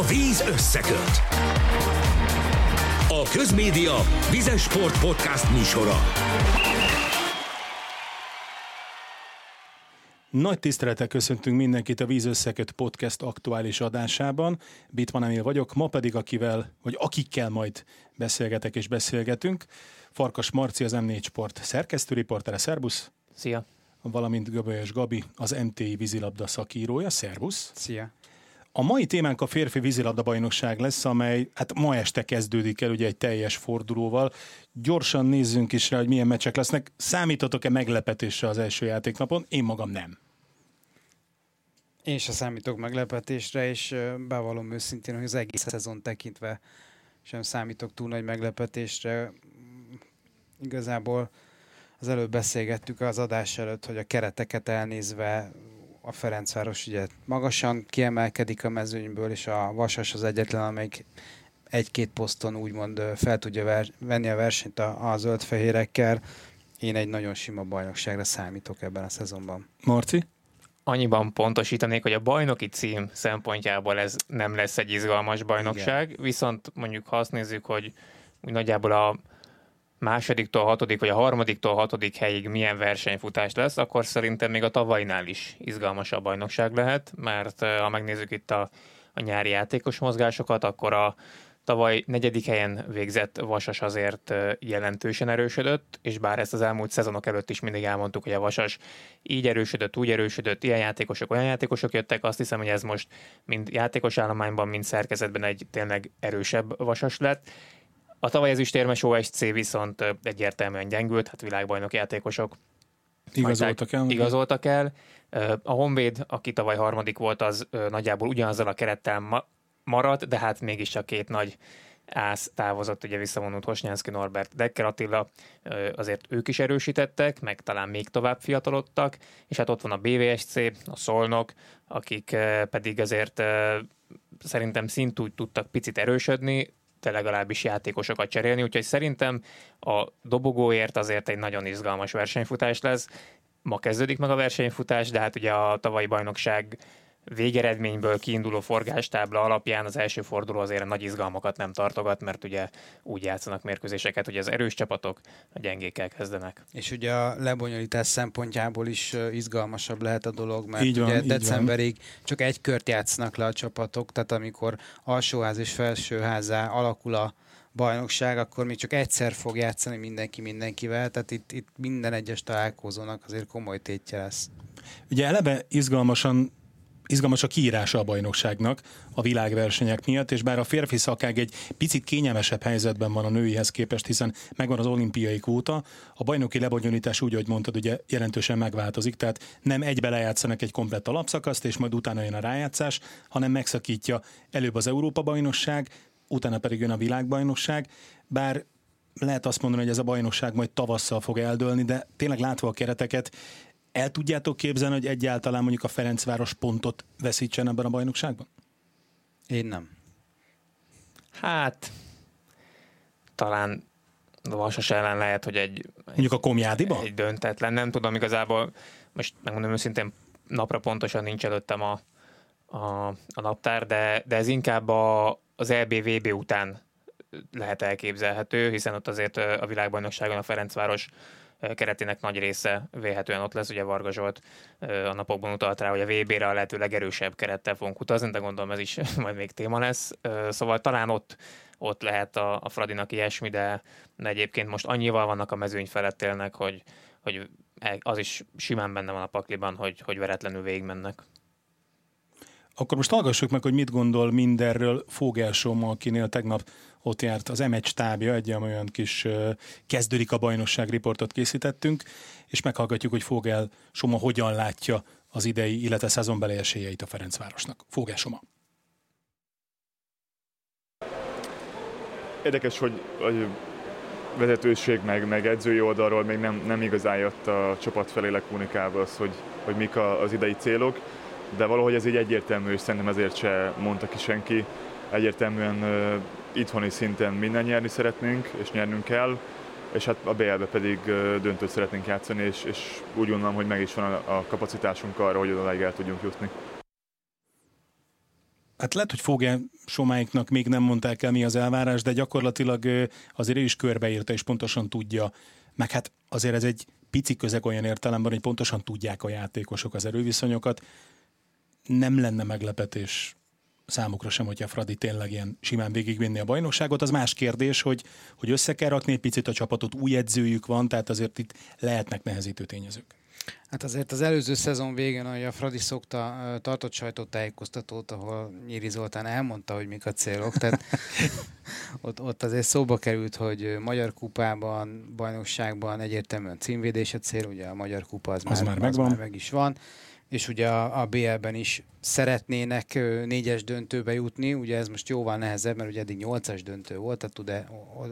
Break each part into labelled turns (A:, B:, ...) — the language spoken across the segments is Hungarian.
A: A víz összeköt. A Közmédia Vizes Sport Podcast műsora.
B: Nagy tisztelettel köszöntünk mindenkit a Víz Összeköt podcast aktuális adásában. Bitman Emil vagyok, ma pedig akivel, vagy akikkel majd beszélgetek és beszélgetünk. Farkas Marci, az M4 Sport szerkesztő riportere, szervusz!
C: Szia!
B: Valamint Göbölyös Gabi, az MTI vízilabda szakírója, szervusz!
D: Szia!
B: A mai témánk a férfi vízilabda bajnokság lesz, amely hát ma este kezdődik el ugye egy teljes fordulóval. Gyorsan nézzünk is rá, hogy milyen meccsek lesznek. Számítotok-e meglepetésre az első játéknapon? Én magam nem.
D: Én se számítok meglepetésre, és bevallom őszintén, hogy az egész szezon tekintve sem számítok túl nagy meglepetésre. Igazából az előbb beszélgettük az adás előtt, hogy a kereteket elnézve a Ferencváros ugye magasan kiemelkedik a mezőnyből, és a Vasas az egyetlen, amelyik egy-két poszton úgymond fel tudja ver- venni a versenyt a, a zöldfehérekkel. Én egy nagyon sima bajnokságra számítok ebben a szezonban.
B: Marci?
C: Annyiban pontosítanék, hogy a bajnoki cím szempontjából ez nem lesz egy izgalmas bajnokság, Igen. viszont mondjuk ha azt nézzük, hogy nagyjából a másodiktól hatodik, vagy a harmadiktól hatodik helyig milyen versenyfutás lesz, akkor szerintem még a tavainál is izgalmasabb bajnokság lehet, mert ha megnézzük itt a, a nyári játékos mozgásokat, akkor a tavaly negyedik helyen végzett Vasas azért jelentősen erősödött, és bár ezt az elmúlt szezonok előtt is mindig elmondtuk, hogy a Vasas így erősödött, úgy erősödött, ilyen játékosok, olyan játékosok jöttek, azt hiszem, hogy ez most mind játékos állományban, mind szerkezetben egy tényleg erősebb Vasas lett, a tavaly ezüstérmes OSC viszont egyértelműen gyengült, hát világbajnok játékosok
B: igazoltak el.
C: Igazoltak el. A Honvéd, aki tavaly harmadik volt, az nagyjából ugyanazzal a kerettel maradt, de hát mégiscsak két nagy ász távozott, ugye visszavonult Hosnyánszki Norbert Dekker Attila, azért ők is erősítettek, meg talán még tovább fiatalodtak, és hát ott van a BVSC, a Szolnok, akik pedig azért szerintem szintúgy tudtak picit erősödni, de legalábbis játékosokat cserélni, úgyhogy szerintem a dobogóért azért egy nagyon izgalmas versenyfutás lesz. Ma kezdődik meg a versenyfutás, de hát ugye a tavalyi bajnokság végeredményből kiinduló forgástábla alapján az első forduló azért nagy izgalmakat nem tartogat, mert ugye úgy játszanak mérkőzéseket, hogy az erős csapatok a gyengékkel kezdenek.
D: És ugye a lebonyolítás szempontjából is izgalmasabb lehet a dolog, mert így van, ugye decemberig van. csak egy kört játsznak le a csapatok, tehát amikor alsóház és felsőházá alakul a bajnokság, akkor még csak egyszer fog játszani mindenki mindenkivel, tehát itt, itt minden egyes találkozónak azért komoly tétje lesz.
B: Ugye eleve izgalmasan izgalmas a kiírása a bajnokságnak a világversenyek miatt, és bár a férfi szakág egy picit kényelmesebb helyzetben van a nőihez képest, hiszen megvan az olimpiai kvóta, a bajnoki lebonyolítás úgy, ahogy mondtad, ugye jelentősen megváltozik, tehát nem egybe lejátszanak egy komplett alapszakaszt, és majd utána jön a rájátszás, hanem megszakítja előbb az Európa-bajnokság, utána pedig jön a világbajnokság, bár lehet azt mondani, hogy ez a bajnokság majd tavasszal fog eldőlni, de tényleg látva a kereteket, el tudjátok képzelni, hogy egyáltalán mondjuk a Ferencváros pontot veszítsen ebben a bajnokságban?
D: Én nem.
C: Hát, talán Vasas ellen lehet, hogy egy...
B: Mondjuk a Komjádiba?
C: Egy döntetlen, nem tudom igazából, most megmondom őszintén, napra pontosan nincs előttem a, a, a naptár, de, de ez inkább a, az EBVB után lehet elképzelhető, hiszen ott azért a világbajnokságon a Ferencváros keretének nagy része véhetően ott lesz. Ugye Varga Zsolt a napokban utalt rá, hogy a VB-re a lehető legerősebb kerettel fogunk utazni, de gondolom ez is majd még téma lesz. Szóval talán ott ott lehet a, a Fradinak ilyesmi, de, de egyébként most annyival vannak a mezőny felett élnek, hogy, hogy az is simán benne van a pakliban, hogy, hogy veretlenül végigmennek.
B: Akkor most hallgassuk meg, hogy mit gondol mindenről Fogelsom, akinél tegnap ott járt az M1 stábja, egy olyan kis kezdődik a bajnokság riportot készítettünk, és meghallgatjuk, hogy Fogel Soma hogyan látja az idei, illetve szezonbeli esélyeit a Ferencvárosnak. Fogel Soma.
E: Érdekes, hogy, hogy vezetőség meg, meg edzői oldalról még nem, nem igazán jött a csapat felé lekommunikálva az, hogy, hogy mik az idei célok, de valahogy ez így egyértelmű, és szerintem ezért se mondta ki senki. Egyértelműen itthoni szinten minden nyerni szeretnénk, és nyernünk kell, és hát a BL-be pedig döntőt szeretnénk játszani, és, és úgy gondolom, hogy meg is van a, a kapacitásunk arra, hogy odáig el tudjunk jutni.
B: Hát lehet, hogy Fogel Somáiknak még nem mondták el, mi az elvárás, de gyakorlatilag azért ő is körbeírta, és pontosan tudja. Meg hát azért ez egy pici közeg olyan értelemben, hogy pontosan tudják a játékosok az erőviszonyokat. Nem lenne meglepetés számukra sem, hogyha Fradi tényleg ilyen simán végigvinni a bajnokságot. Az más kérdés, hogy, hogy össze kell rakni egy picit a csapatot, új edzőjük van, tehát azért itt lehetnek nehezítő tényezők.
D: Hát azért az előző szezon végén, ahogy a Fradi szokta, tartott sajtótájékoztatót, ahol Nyíri Zoltán elmondta, hogy mik a célok. Tehát ott, ott azért szóba került, hogy Magyar Kupában, bajnokságban egyértelműen címvédés a cél, ugye a Magyar Kupa az,
B: az
D: már,
B: már megvan. Az
D: már meg is van és ugye a, a BL-ben is szeretnének négyes döntőbe jutni, ugye ez most jóval nehezebb, mert ugye eddig nyolcas döntő volt, tehát ugye,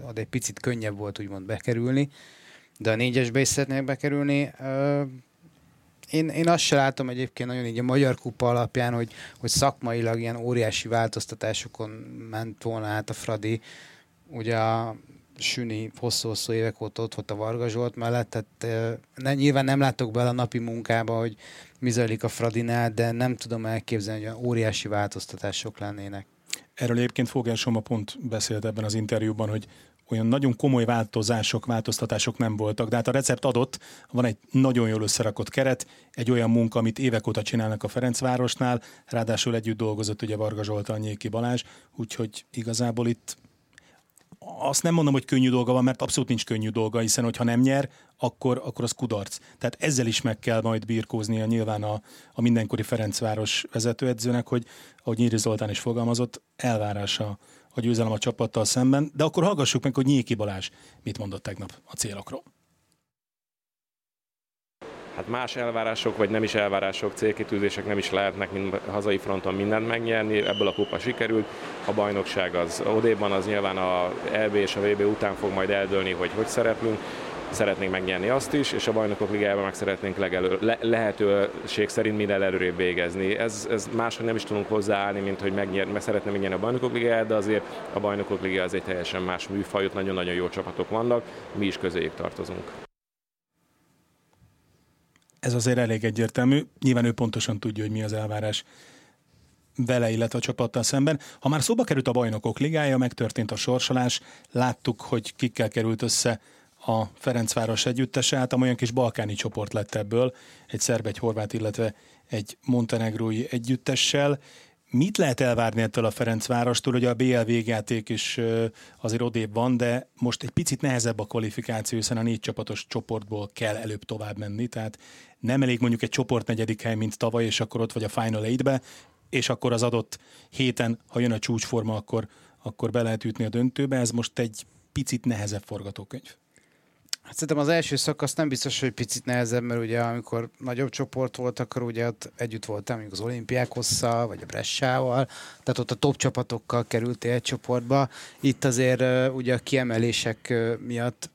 D: oda egy picit könnyebb volt úgymond bekerülni, de a négyesbe is szeretnék bekerülni. Én, én azt se látom egyébként nagyon így a Magyar Kupa alapján, hogy, hogy szakmailag ilyen óriási változtatásokon ment volna át a Fradi. Ugye a Süni hosszú-hosszú évek óta ott volt a Varga Zsolt mellett, tehát ne, nyilván nem látok bele a napi munkába, hogy mi zajlik a Fradinál, de nem tudom elképzelni, hogy óriási változtatások lennének.
B: Erről egyébként Fogel Soma pont beszélt ebben az interjúban, hogy olyan nagyon komoly változások, változtatások nem voltak, de hát a recept adott, van egy nagyon jól összerakott keret, egy olyan munka, amit évek óta csinálnak a Ferencvárosnál, ráadásul együtt dolgozott ugye Varga Zsoltal, Nyéki Balázs, úgyhogy igazából itt azt nem mondom, hogy könnyű dolga van, mert abszolút nincs könnyű dolga, hiszen hogyha nem nyer, akkor, akkor az kudarc. Tehát ezzel is meg kell majd birkóznia nyilván a, a mindenkori Ferencváros vezetőedzőnek, hogy ahogy Nyíri Zoltán is fogalmazott, elvárása a győzelem a csapattal szemben, de akkor hallgassuk meg, hogy Nyéki Balázs mit mondott tegnap a célokról.
F: Hát más elvárások, vagy nem is elvárások, célkitűzések nem is lehetnek mind hazai fronton mindent megnyerni, ebből a kupa sikerült. A bajnokság az odéban, az nyilván a EB és a VB után fog majd eldőlni, hogy hogy szereplünk szeretnénk megnyerni azt is, és a bajnokok ligájában meg szeretnénk legelő, le, lehetőség szerint minden előrébb végezni. Ez, ez máshogy nem is tudunk hozzáállni, mint hogy megnyer, meg szeretném megnyerni a bajnokok ligáját, de azért a bajnokok ligája az egy teljesen más műfaj, ott nagyon-nagyon jó csapatok vannak, mi is közéjük tartozunk.
B: Ez azért elég egyértelmű. Nyilván ő pontosan tudja, hogy mi az elvárás vele, illetve a csapattal szemben. Ha már szóba került a bajnokok ligája, megtörtént a sorsolás, láttuk, hogy kikkel került össze a Ferencváros együttese, hát olyan kis balkáni csoport lett ebből, egy szerb, egy horvát, illetve egy montenegrói együttessel. Mit lehet elvárni ettől a Ferencvárostól? Ugye a BL végjáték is azért odébb van, de most egy picit nehezebb a kvalifikáció, hiszen a négy csapatos csoportból kell előbb tovább menni, tehát nem elég mondjuk egy csoport negyedik hely, mint tavaly, és akkor ott vagy a Final 8-be, és akkor az adott héten, ha jön a csúcsforma, akkor, akkor be lehet ütni a döntőbe. Ez most egy picit nehezebb forgatókönyv.
D: Hát szerintem az első szakasz nem biztos, hogy picit nehezebb, mert ugye amikor nagyobb csoport volt, akkor ugye ott együtt voltam mondjuk az olimpiákosszal, vagy a Bressával, tehát ott a top csapatokkal kerültél egy csoportba. Itt azért ugye a kiemelések miatt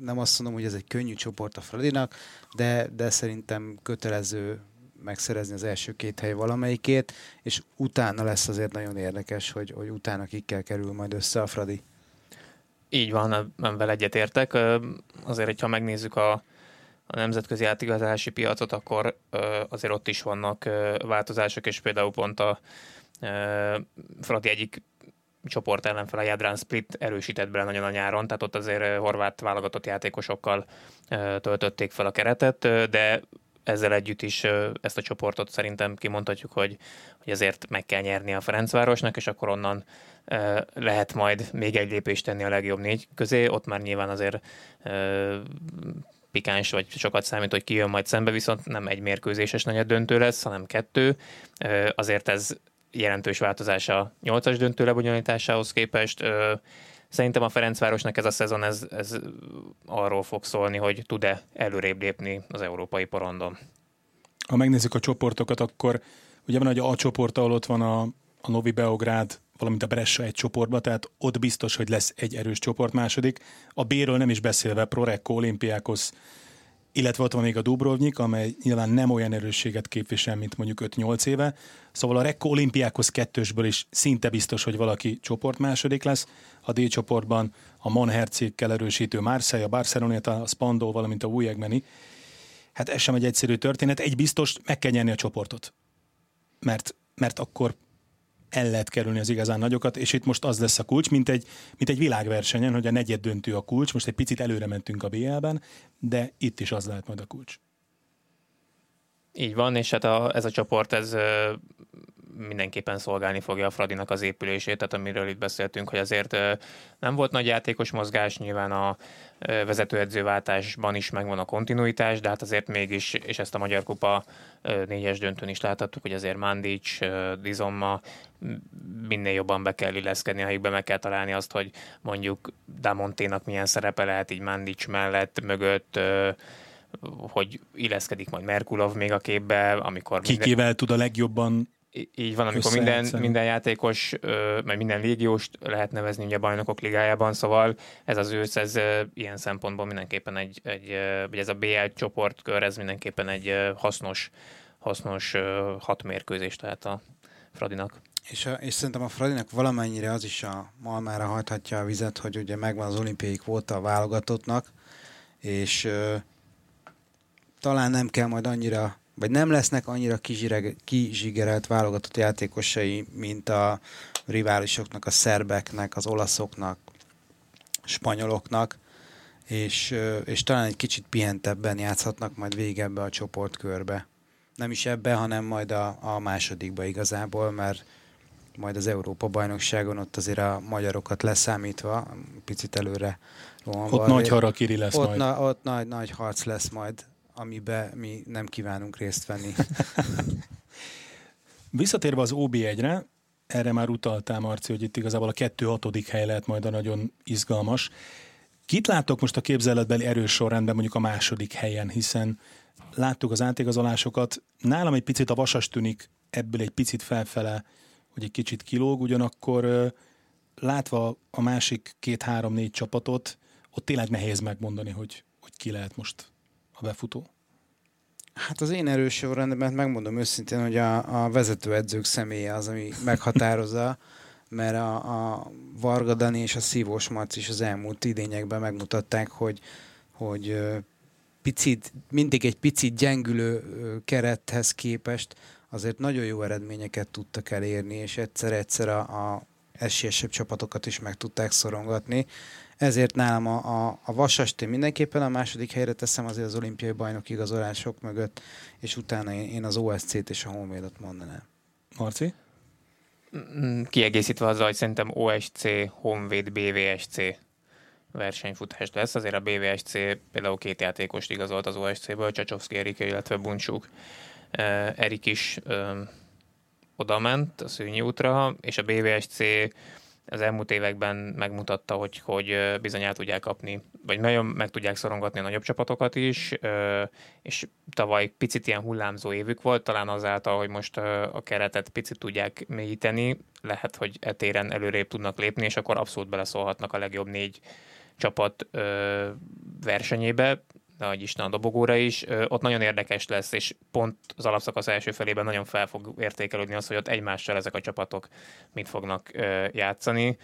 D: nem azt mondom, hogy ez egy könnyű csoport a Fradinak, de, de szerintem kötelező megszerezni az első két hely valamelyikét, és utána lesz azért nagyon érdekes, hogy, hogy utána kikkel kerül majd össze a Fradi.
C: Így van, vele egyetértek. Azért, hogyha megnézzük a, a nemzetközi átigazási piacot, akkor azért ott is vannak változások, és például pont a Fradi egyik csoport ellenfel a Jadrán Split erősített bele nagyon a nyáron, tehát ott azért horvát válogatott játékosokkal töltötték fel a keretet, de ezzel együtt is ezt a csoportot szerintem kimondhatjuk, hogy, hogy ezért meg kell nyerni a Ferencvárosnak, és akkor onnan lehet majd még egy lépést tenni a legjobb négy közé, ott már nyilván azért pikáns, vagy sokat számít, hogy ki jön majd szembe, viszont nem egy mérkőzéses nagy döntő lesz, hanem kettő. Azért ez jelentős változás a nyolcas döntő lebonyolításához képest. Szerintem a Ferencvárosnak ez a szezon ez, ez arról fog szólni, hogy tud-e előrébb lépni az európai porondon.
B: Ha megnézzük a csoportokat, akkor ugye van egy A csoport, ahol ott van a, a Novi Beográd, valamint a Brescia egy csoportba, tehát ott biztos, hogy lesz egy erős csoport második. A B-ről nem is beszélve, Prorecco, Olimpiákos, illetve ott van még a Dubrovnik, amely nyilván nem olyan erősséget képvisel, mint mondjuk 5-8 éve. Szóval a Rekko olimpiákhoz kettősből is szinte biztos, hogy valaki csoport második lesz. A D csoportban a Monhercékkel erősítő Marseille, a Barcelona, a Spandau, valamint a Újegmeni. Hát ez sem egy egyszerű történet. Egy biztos, meg kell nyerni a csoportot. Mert, mert akkor el lehet kerülni az igazán nagyokat, és itt most az lesz a kulcs, mint egy, mint egy világversenyen, hogy a negyed döntő a kulcs, most egy picit előre mentünk a BL-ben, de itt is az lehet majd a kulcs.
C: Így van, és hát a, ez a csoport, ez mindenképpen szolgálni fogja a Fradinak az épülését, tehát amiről itt beszéltünk, hogy azért nem volt nagy játékos mozgás, nyilván a vezetőedzőváltásban is megvan a kontinuitás, de hát azért mégis, és ezt a Magyar Kupa négyes döntőn is láthattuk, hogy azért Mandic, Dizomma minél jobban be kell illeszkedni, helyükbe meg kell találni azt, hogy mondjuk Damonténak milyen szerepe lehet így Mandic mellett, mögött, hogy illeszkedik majd Merkulov még a képbe, amikor...
B: Kikivel minden... tud a legjobban
C: így van, amikor minden, minden játékos, meg minden légióst lehet nevezni ugye a bajnokok ligájában, szóval ez az ősz, ez ilyen szempontból mindenképpen egy, egy vagy ez a BL csoportkör, ez mindenképpen egy hasznos, hasznos hat mérkőzés tehát a Fradinak.
D: És, a, és szerintem a Fradinak valamennyire az is a malmára hajthatja a vizet, hogy ugye megvan az olimpiai kvóta a válogatottnak, és ö, talán nem kell majd annyira vagy nem lesznek annyira kizsigerelt válogatott játékosai, mint a riválisoknak, a szerbeknek, az olaszoknak, spanyoloknak, és, és talán egy kicsit pihentebben játszhatnak majd végig ebbe a csoportkörbe. Nem is ebbe, hanem majd a, a másodikba igazából, mert majd az Európa bajnokságon ott azért a magyarokat leszámítva, picit előre
B: rohanva. Ott nagy harakiri lesz
D: ott
B: majd.
D: Na, ott nagy, nagy harc lesz majd amiben mi nem kívánunk részt venni.
B: Visszatérve az OB1-re, erre már utaltál, Marci, hogy itt igazából a kettő hatodik hely lehet majd a nagyon izgalmas. Kit látok most a képzeletbeli erős sorrendben mondjuk a második helyen, hiszen láttuk az átigazolásokat. Nálam egy picit a vasas tűnik ebből egy picit felfele, hogy egy kicsit kilóg, ugyanakkor látva a másik két-három-négy csapatot, ott tényleg nehéz megmondani, hogy, hogy ki lehet most a befutó?
D: Hát az én erős sorrendben megmondom őszintén, hogy a, a vezetőedzők személye az, ami meghatározza, mert a, a Varga Dani és a Szívós Marc is az elmúlt idényekben megmutatták, hogy, hogy picit, mindig egy picit gyengülő kerethez képest azért nagyon jó eredményeket tudtak elérni, és egyszer-egyszer a, a esélyesebb csapatokat is meg tudták szorongatni ezért nálam a, a, a vasast én mindenképpen a második helyre teszem azért az olimpiai bajnok igazolások mögött, és utána én, én az OSC-t és a Honvédot mondanám.
B: Marci?
C: Mm, kiegészítve azzal, hogy szerintem OSC, Honvéd, BVSC versenyfutás lesz. Azért a BVSC például két játékost igazolt az OSC-ből, Csacsovszki Erike, illetve Buncsuk. Erik is ö, oda ment a szűnyi útra, és a BVSC az elmúlt években megmutatta, hogy, hogy bizony el tudják kapni, vagy nagyon meg tudják szorongatni a nagyobb csapatokat is, és tavaly picit ilyen hullámzó évük volt, talán azáltal, hogy most a keretet picit tudják mélyíteni, lehet, hogy etéren előrébb tudnak lépni, és akkor abszolút beleszólhatnak a legjobb négy csapat versenyébe nagy Isten a dobogóra is, ott nagyon érdekes lesz, és pont az alapszakasz első felében nagyon fel fog értékelődni az, hogy ott egymással ezek a csapatok mit fognak játszani.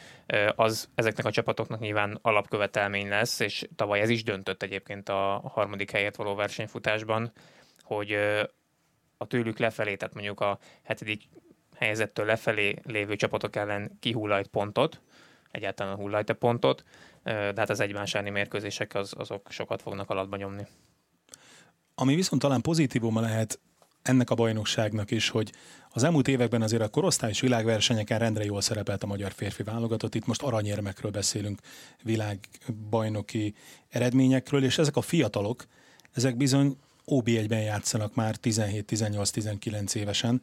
C: Az ezeknek a csapatoknak nyilván alapkövetelmény lesz, és tavaly ez is döntött egyébként a harmadik helyet való versenyfutásban, hogy a tőlük lefelé, tehát mondjuk a hetedik helyzettől lefelé lévő csapatok ellen kihullajt pontot, egyáltalán a pontot, de hát az egymás elleni mérkőzések az, azok sokat fognak alatba nyomni.
B: Ami viszont talán pozitívuma lehet ennek a bajnokságnak is, hogy az elmúlt években azért a korosztályos világversenyeken rendre jól szerepelt a magyar férfi válogatott. Itt most aranyérmekről beszélünk, világbajnoki eredményekről, és ezek a fiatalok, ezek bizony OB1-ben játszanak már 17-18-19 évesen,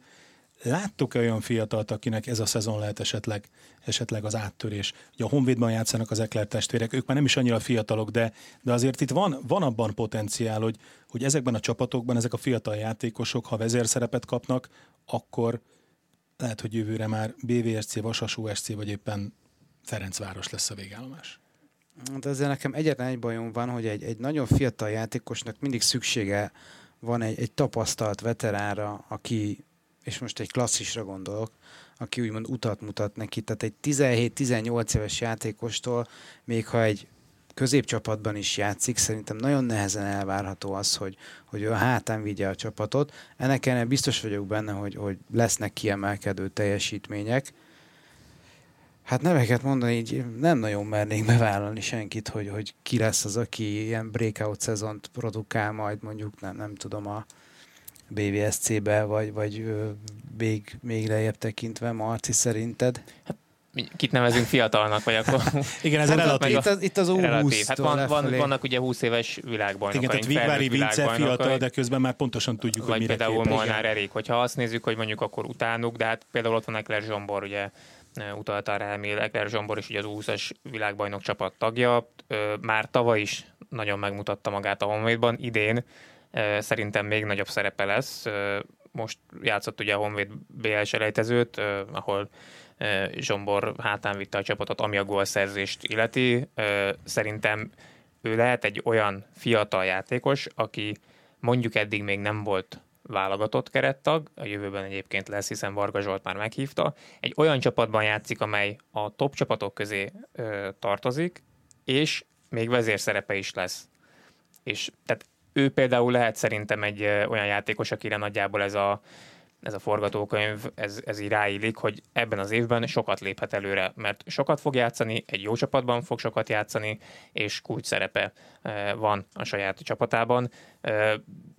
B: Láttuk-e olyan fiatalt, akinek ez a szezon lehet esetleg, esetleg az áttörés? Ugye a Honvédban játszanak az Ekler testvérek, ők már nem is annyira fiatalok, de, de azért itt van, van abban potenciál, hogy, hogy ezekben a csapatokban ezek a fiatal játékosok, ha vezérszerepet kapnak, akkor lehet, hogy jövőre már BVSC, Vasas USC, vagy éppen Ferencváros lesz a végállomás.
D: Hát ezzel nekem egyetlen egy bajom van, hogy egy, egy nagyon fiatal játékosnak mindig szüksége van egy, egy tapasztalt veterára, aki és most egy klasszisra gondolok, aki úgymond utat mutat neki. Tehát egy 17-18 éves játékostól, még ha egy középcsapatban is játszik, szerintem nagyon nehezen elvárható az, hogy, hogy ő a hátán vigye a csapatot. Ennek ellenére biztos vagyok benne, hogy, hogy lesznek kiemelkedő teljesítmények. Hát neveket mondani, így nem nagyon mernék bevállalni senkit, hogy, hogy ki lesz az, aki ilyen breakout szezont produkál majd mondjuk, nem, nem tudom, a BVSC-be, vagy, vagy még, még lejjebb tekintve, Marci szerinted?
C: Hát kit nevezünk fiatalnak, vagy akkor...
B: Igen, ez hát, relatív.
D: Itt az, itt az
C: relatív. Hát van, van, vannak ugye 20 éves világbajnokok.
B: Igen, tehát Vigvári Vince fiatal, de közben már pontosan tudjuk,
C: vagy
B: hogy mire
C: például Molnár Erik. Hogyha azt nézzük, hogy mondjuk akkor utánuk, de hát például ott van Ekler Zsombor, ugye utalta rá Emil Ekler Zsombor is ugye az 20-as világbajnok csapat tagja. Már tavaly is nagyon megmutatta magát a Honvédban, idén szerintem még nagyobb szerepe lesz. Most játszott ugye a Honvéd BL selejtezőt, ahol Zsombor hátán vitte a csapatot, ami a gólszerzést illeti. Szerintem ő lehet egy olyan fiatal játékos, aki mondjuk eddig még nem volt válogatott kerettag, a jövőben egyébként lesz, hiszen Varga Zsolt már meghívta. Egy olyan csapatban játszik, amely a top csapatok közé tartozik, és még vezérszerepe is lesz. És tehát ő például lehet szerintem egy olyan játékos, akire nagyjából ez a ez a forgatókönyv, ez, ez így ráillik, hogy ebben az évben sokat léphet előre, mert sokat fog játszani, egy jó csapatban fog sokat játszani, és kulcs szerepe van a saját csapatában.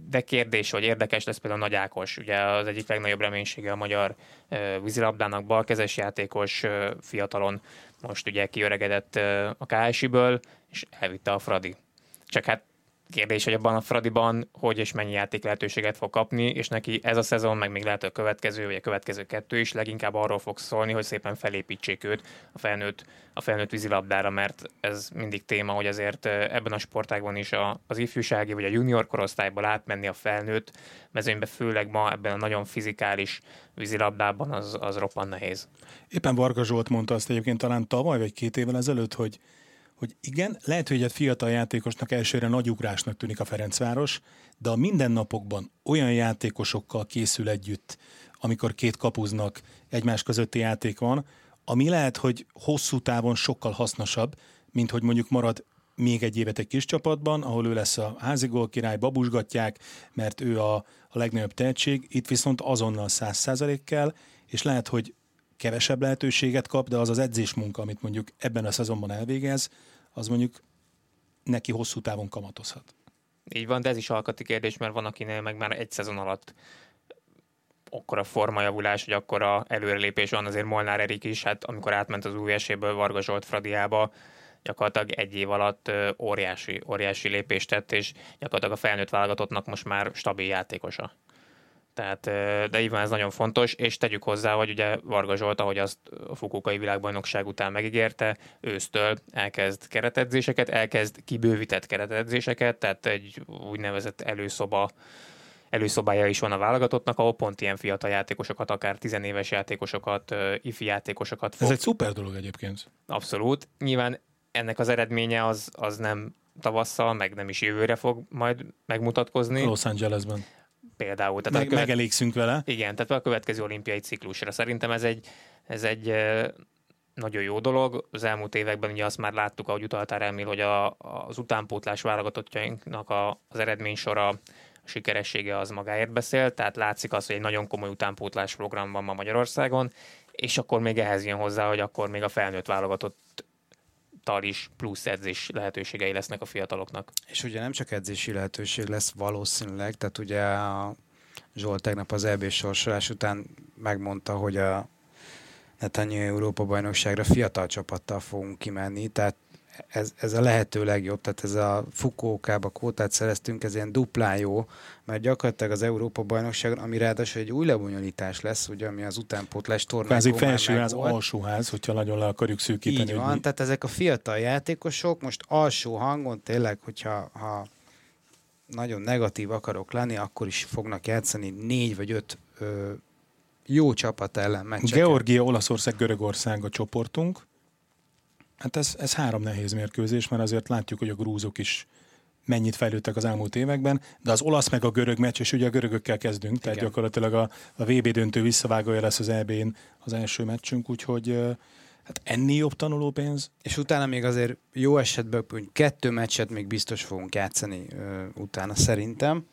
C: De kérdés, hogy érdekes lesz például Nagy Ákos, ugye az egyik legnagyobb reménysége a magyar vízilabdának, balkezes játékos fiatalon, most ugye kiöregedett a KSI-ből, és elvitte a Fradi. Csak hát Kérdés, hogy abban a Fradiban hogy és mennyi játék lehetőséget fog kapni, és neki ez a szezon, meg még lehet a következő, vagy a következő kettő is leginkább arról fog szólni, hogy szépen felépítsék őt a felnőtt, a felnőtt vízilabdára, mert ez mindig téma, hogy azért ebben a sportágban is a, az ifjúsági vagy a junior korosztályból átmenni a felnőtt mezőnybe, főleg ma ebben a nagyon fizikális vízilabdában az, az roppant nehéz.
B: Éppen Varga Zsolt mondta azt egyébként talán tavaly vagy két évvel ezelőtt, hogy hogy igen, lehet, hogy egy fiatal játékosnak elsőre nagy ugrásnak tűnik a Ferencváros, de a mindennapokban olyan játékosokkal készül együtt, amikor két kapuznak egymás közötti játék van, ami lehet, hogy hosszú távon sokkal hasznosabb, mint hogy mondjuk marad még egy évet egy kis csapatban, ahol ő lesz a házigól király, babusgatják, mert ő a, a legnagyobb tehetség, itt viszont azonnal száz százalék kell, és lehet, hogy kevesebb lehetőséget kap, de az az edzés munka, amit mondjuk ebben a szezonban elvégez, az mondjuk neki hosszú távon kamatozhat.
C: Így van, de ez is alkati kérdés, mert van, akinél meg már egy szezon alatt akkor a formajavulás, hogy akkor a előrelépés van, azért Molnár Erik is, hát amikor átment az új eséből Varga Zsolt Fradiába, gyakorlatilag egy év alatt óriási, óriási lépést tett, és gyakorlatilag a felnőtt válogatottnak most már stabil játékosa. Tehát, de így van, ez nagyon fontos, és tegyük hozzá, hogy ugye Varga Zsolt, ahogy azt a Fukukai világbajnokság után megígérte, ősztől elkezd keretedzéseket, elkezd kibővített keretedzéseket, tehát egy úgynevezett előszoba előszobája is van a válogatottnak, ahol pont ilyen fiatal játékosokat, akár tizenéves játékosokat, ifi játékosokat
B: fog. Ez egy szuper dolog egyébként.
C: Abszolút. Nyilván ennek az eredménye az, az nem tavasszal, meg nem is jövőre fog majd megmutatkozni.
B: Los Angelesben
C: például.
B: Tehát Meg, követ... Megelégszünk vele.
C: Igen, tehát a következő olimpiai ciklusra. Szerintem ez egy, ez egy nagyon jó dolog. Az elmúlt években ugye azt már láttuk, ahogy utaltál Emil, hogy a, az utánpótlás válogatottjainknak a, az eredménysora a sikeressége az magáért beszél, tehát látszik az, hogy egy nagyon komoly utánpótlás program van ma Magyarországon, és akkor még ehhez jön hozzá, hogy akkor még a felnőtt válogatott tal is plusz edzés lehetőségei lesznek a fiataloknak.
D: És ugye nem csak edzési lehetőség lesz valószínűleg, tehát ugye a Zsolt tegnap az EB sorsolás után megmondta, hogy a Netanyahu Európa bajnokságra fiatal csapattal fogunk kimenni, tehát ez, ez a lehető legjobb, tehát ez a Fukókába kvótát szereztünk, ez ilyen duplán jó, mert gyakorlatilag az Európa bajnokságon, ami ráadásul egy új lebonyolítás lesz, ugye, ami az utánpótlás tornákon
B: Ez egy felsőház, alsóház, hogyha nagyon le akarjuk szűkíteni.
D: Így van, mi... tehát ezek a fiatal játékosok most alsó hangon tényleg, hogyha ha nagyon negatív akarok lenni, akkor is fognak játszani négy vagy öt ö, jó csapat ellen meccseket.
B: Georgia, Olaszország, Görögország a csoportunk Hát ez, ez három nehéz mérkőzés, mert azért látjuk, hogy a grúzok is mennyit fejlődtek az elmúlt években, de az olasz meg a görög meccs, és ugye a görögökkel kezdünk, Igen. tehát gyakorlatilag a, a VB döntő visszavágója lesz az EB-n az első meccsünk, úgyhogy Hát ennél jobb tanulópénz.
D: És utána még azért jó esetben hogy kettő meccset még biztos fogunk játszani ö, utána szerintem.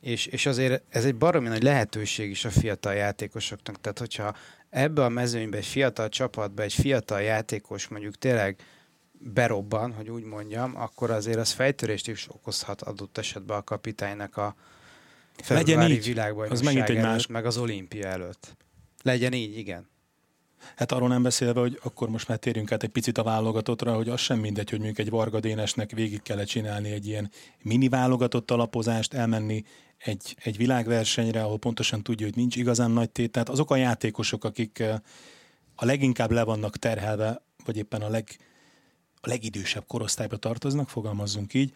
D: És, és azért ez egy baromi nagy lehetőség is a fiatal játékosoknak. Tehát, hogyha ebbe a mezőnybe egy fiatal csapatba egy fiatal játékos mondjuk tényleg berobban, hogy úgy mondjam, akkor azért az fejtörést is okozhat adott esetben a kapitánynak a februári világbajnokság az egy előtt, más... meg az olimpia előtt. Legyen így, igen.
B: Hát arról nem beszélve, hogy akkor most már térjünk át egy picit a válogatottra, hogy az sem mindegy, hogy mondjuk egy Varga Dénesnek végig kellett csinálni egy ilyen mini válogatott alapozást, elmenni egy, egy világversenyre, ahol pontosan tudja, hogy nincs igazán nagy tét. Tehát azok a játékosok, akik a leginkább le vannak terhelve, vagy éppen a, leg, a legidősebb korosztályba tartoznak, fogalmazzunk így,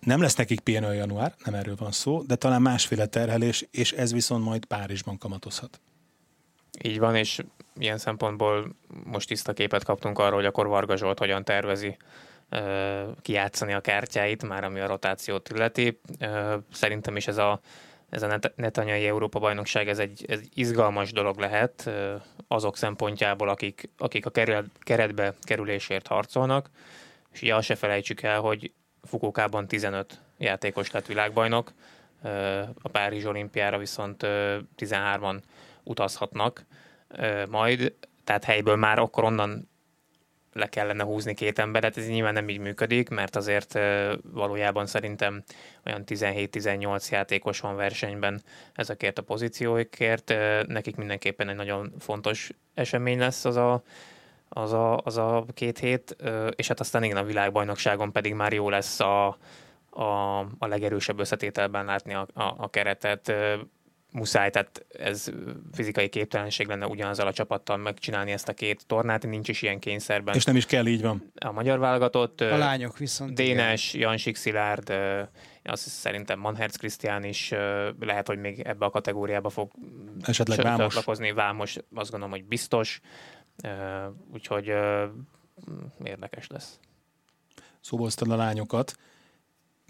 B: nem lesz nekik pihenő január, nem erről van szó, de talán másféle terhelés, és ez viszont majd Párizsban kamatozhat.
C: Így van, és ilyen szempontból most tiszta képet kaptunk arról, hogy akkor Varga Zsolt hogyan tervezi kijátszani a kártyáit, már ami a rotációt illeti. Szerintem is ez a, ez a netanyai Európa bajnokság ez egy, ez egy izgalmas dolog lehet azok szempontjából, akik, akik a keretbe kerülésért harcolnak, és ugye azt se felejtsük el, hogy Fukókában 15 játékos lett világbajnok, a Párizs olimpiára viszont 13-an utazhatnak majd, tehát helyből már akkor onnan le kellene húzni két emberet, ez nyilván nem így működik, mert azért valójában szerintem olyan 17-18 játékos van versenyben ezekért a pozícióikért. Nekik mindenképpen egy nagyon fontos esemény lesz az a, az a, az a két hét, és hát aztán igen, a világbajnokságon pedig már jó lesz a, a, a legerősebb összetételben látni a, a, a keretet muszáj, tehát ez fizikai képtelenség lenne ugyanazzal a csapattal megcsinálni ezt a két tornát, nincs is ilyen kényszerben.
B: És nem is kell, így van.
C: A magyar válogatott.
D: A lányok viszont.
C: Dénes, igen. Jansik Szilárd, azt szerintem Manherz Krisztián is lehet, hogy még ebbe a kategóriába fog
B: esetleg Vámos.
C: Vámos. Vámos azt gondolom, hogy biztos. Úgyhogy érdekes lesz.
B: Szóval a lányokat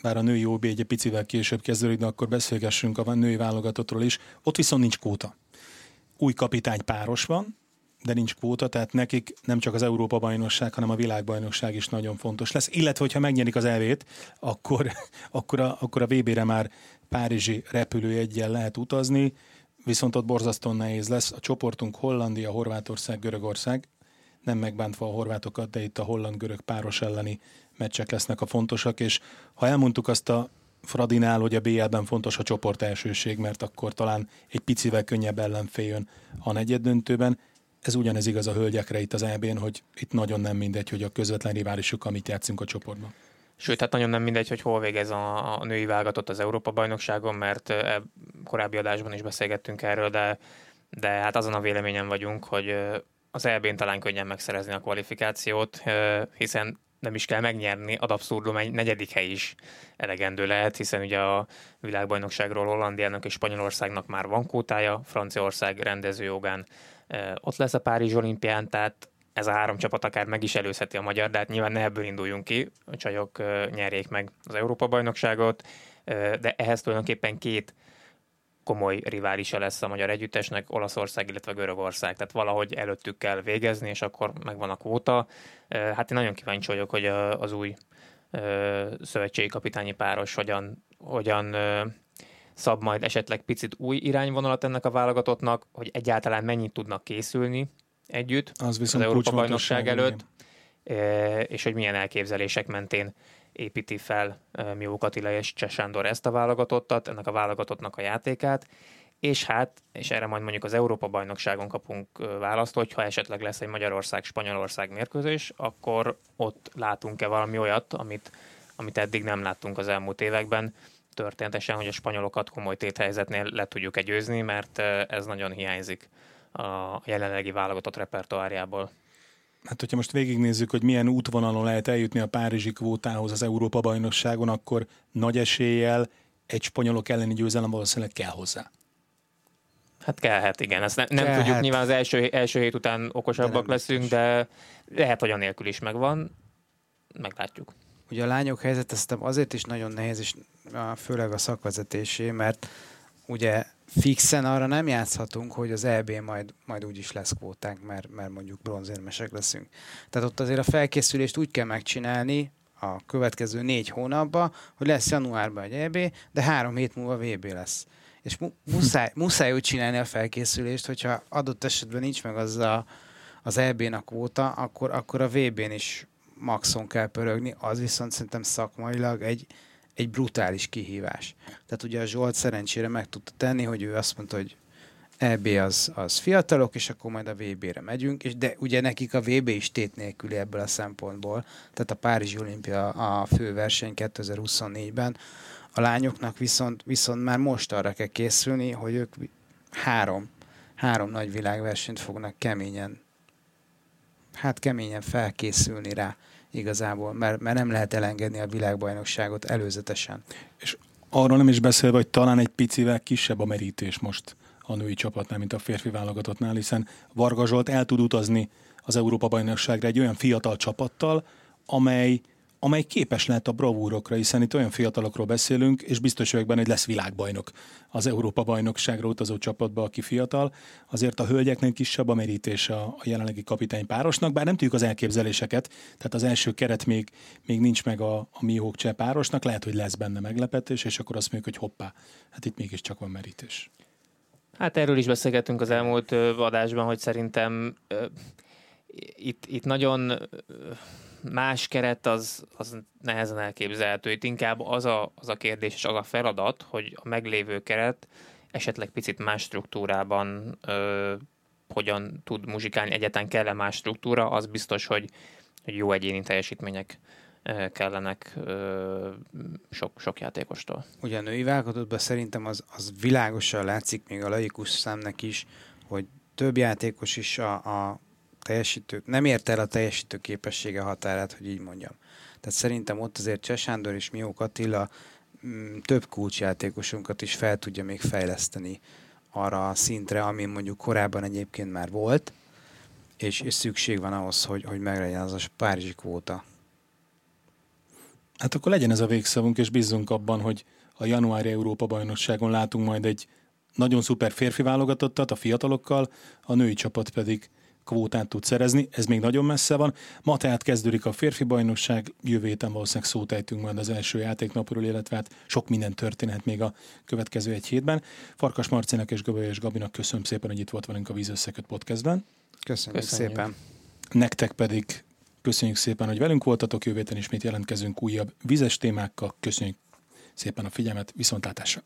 B: bár a női OB egy picivel később kezdődik, de akkor beszélgessünk a női válogatottról is. Ott viszont nincs kóta. Új kapitány páros van, de nincs kvóta, tehát nekik nem csak az Európa-bajnokság, hanem a világbajnokság is nagyon fontos lesz. Illetve, hogyha megnyerik az elvét, akkor, akkor, a, akkor a VB-re már Párizsi repülőjegyen lehet utazni, viszont ott borzasztóan nehéz lesz. A csoportunk Hollandia, Horvátország, Görögország, nem megbántva a horvátokat, de itt a holland-görög páros elleni meccsek lesznek a fontosak, és ha elmondtuk azt a Fradinál, hogy a BL-ben fontos a csoport elsőség, mert akkor talán egy picivel könnyebb ellenfél jön a negyed döntőben. Ez ugyanez igaz a hölgyekre itt az EB-n, hogy itt nagyon nem mindegy, hogy a közvetlen riválisuk, amit játszunk a csoportban.
C: Sőt, hát nagyon nem mindegy, hogy hol végez a, a női válogatott az Európa-bajnokságon, mert e, korábbi adásban is beszélgettünk erről, de, de hát azon a véleményen vagyunk, hogy az EB-n talán könnyen megszerezni a kvalifikációt, hiszen nem is kell megnyerni, ad abszurdum egy negyedik hely is elegendő lehet, hiszen ugye a világbajnokságról Hollandiának és Spanyolországnak már van kótája, Franciaország rendezőjogán ott lesz a Párizs olimpián, tehát ez a három csapat akár meg is előzheti a magyar, de hát nyilván ne ebből induljunk ki, a csajok nyerjék meg az Európa-bajnokságot, de ehhez tulajdonképpen két komoly riválisa lesz a magyar együttesnek, Olaszország, illetve Görögország. Tehát valahogy előttük kell végezni, és akkor megvan a kvóta. Hát én nagyon kíváncsi vagyok, hogy az új szövetségi kapitányi páros hogyan, hogyan szab majd esetleg picit új irányvonalat ennek a válogatottnak, hogy egyáltalán mennyit tudnak készülni együtt
B: az,
C: az Európa bajnokság előtt, és hogy milyen elképzelések mentén építi fel Mió Katila és Csesándor ezt a válogatottat, ennek a válogatottnak a játékát, és hát, és erre majd mondjuk az Európa-bajnokságon kapunk választ, hogyha esetleg lesz egy Magyarország-Spanyolország mérkőzés, akkor ott látunk-e valami olyat, amit, amit eddig nem láttunk az elmúlt években, történetesen, hogy a spanyolokat komoly téthelyzetnél le tudjuk egyőzni, mert ez nagyon hiányzik a jelenlegi válogatott repertoárjából.
B: Hát, hogyha most végignézzük, hogy milyen útvonalon lehet eljutni a Párizsi kvótához az Európa-bajnokságon, akkor nagy eséllyel egy spanyolok elleni győzelem valószínűleg kell hozzá.
C: Hát kellhet, igen. Ezt ne, nem kellhet. tudjuk, nyilván az első, első hét után okosabbak de leszünk, biztos. de lehet, hogy anélkül is megvan. Meglátjuk.
D: Ugye a lányok helyzet szerintem azért is nagyon nehéz, és főleg a szakvezetésé, mert ugye fixen arra nem játszhatunk, hogy az EB majd, majd úgyis lesz kvótánk, mert, mert mondjuk bronzérmesek leszünk. Tehát ott azért a felkészülést úgy kell megcsinálni a következő négy hónapban, hogy lesz januárban egy EB, de három hét múlva VB lesz. És mu- muszáj, muszáj úgy csinálni a felkészülést, hogyha adott esetben nincs meg az a, az EB-n a kvóta, akkor, akkor a VB-n is maxon kell pörögni, az viszont szerintem szakmailag egy, egy brutális kihívás. Tehát ugye a Zsolt szerencsére meg tudta tenni, hogy ő azt mondta, hogy EB az, az fiatalok, és akkor majd a VB-re megyünk, és de ugye nekik a VB is tét nélküli ebből a szempontból, tehát a Párizsi olimpia a fő verseny 2024-ben, a lányoknak viszont, viszont már most arra kell készülni, hogy ők három, három nagy világversenyt fognak keményen, hát keményen felkészülni rá igazából, mert, mert nem lehet elengedni a világbajnokságot előzetesen.
B: És arról nem is beszélve, hogy talán egy picivel kisebb a merítés most a női csapatnál, mint a férfi válogatottnál, hiszen Varga Zsolt el tud utazni az Európa-bajnokságra egy olyan fiatal csapattal, amely amely képes lehet a bravúrokra, hiszen itt olyan fiatalokról beszélünk, és biztos vagyok benne, hogy lesz világbajnok az Európa-bajnokságra utazó csapatba, aki fiatal. Azért a hölgyeknek kisebb a merítés a, jelenlegi kapitánypárosnak, bár nem tudjuk az elképzeléseket, tehát az első keret még, még nincs meg a, a Mihók Cseh párosnak, lehet, hogy lesz benne meglepetés, és akkor azt mondjuk, hogy hoppá, hát itt mégiscsak van merítés.
C: Hát erről is beszélgettünk az elmúlt adásban, hogy szerintem itt, itt nagyon más keret az, az nehezen elképzelhető. Itt inkább az a, az a kérdés és az a feladat, hogy a meglévő keret esetleg picit más struktúrában ö, hogyan tud muzsikálni, egyetlen kell-e más struktúra, az biztos, hogy, jó egyéni teljesítmények kellenek ö, sok, sok játékostól.
D: Ugye a női válogatottban szerintem az, az világosan látszik még a laikus szemnek is, hogy több játékos is a, a teljesítő, nem ért el a teljesítő képessége határát, hogy így mondjam. Tehát szerintem ott azért Csesándor és Miók Attila mm, több kulcsjátékosunkat is fel tudja még fejleszteni arra a szintre, ami mondjuk korábban egyébként már volt, és, és szükség van ahhoz, hogy, hogy meglegyen az a Párizsi kvóta.
B: Hát akkor legyen ez a végszavunk, és bízzunk abban, hogy a januári Európa-bajnokságon látunk majd egy nagyon szuper férfi válogatottat a fiatalokkal, a női csapat pedig kvótát tud szerezni, ez még nagyon messze van. Ma tehát kezdődik a férfi bajnokság, jövő héten valószínűleg szót ejtünk majd az első játéknapról, illetve hát sok minden történhet még a következő egy hétben. Farkas Marcinak és Göböly és Gabinak köszönöm szépen, hogy itt volt velünk a Víz Összeköt podcastben.
D: Köszönjük, Köszönjük szépen.
B: Nektek pedig köszönjük szépen, hogy velünk voltatok, jövő héten ismét jelentkezünk újabb vizes témákkal. Köszönjük szépen a figyelmet, viszontlátásra!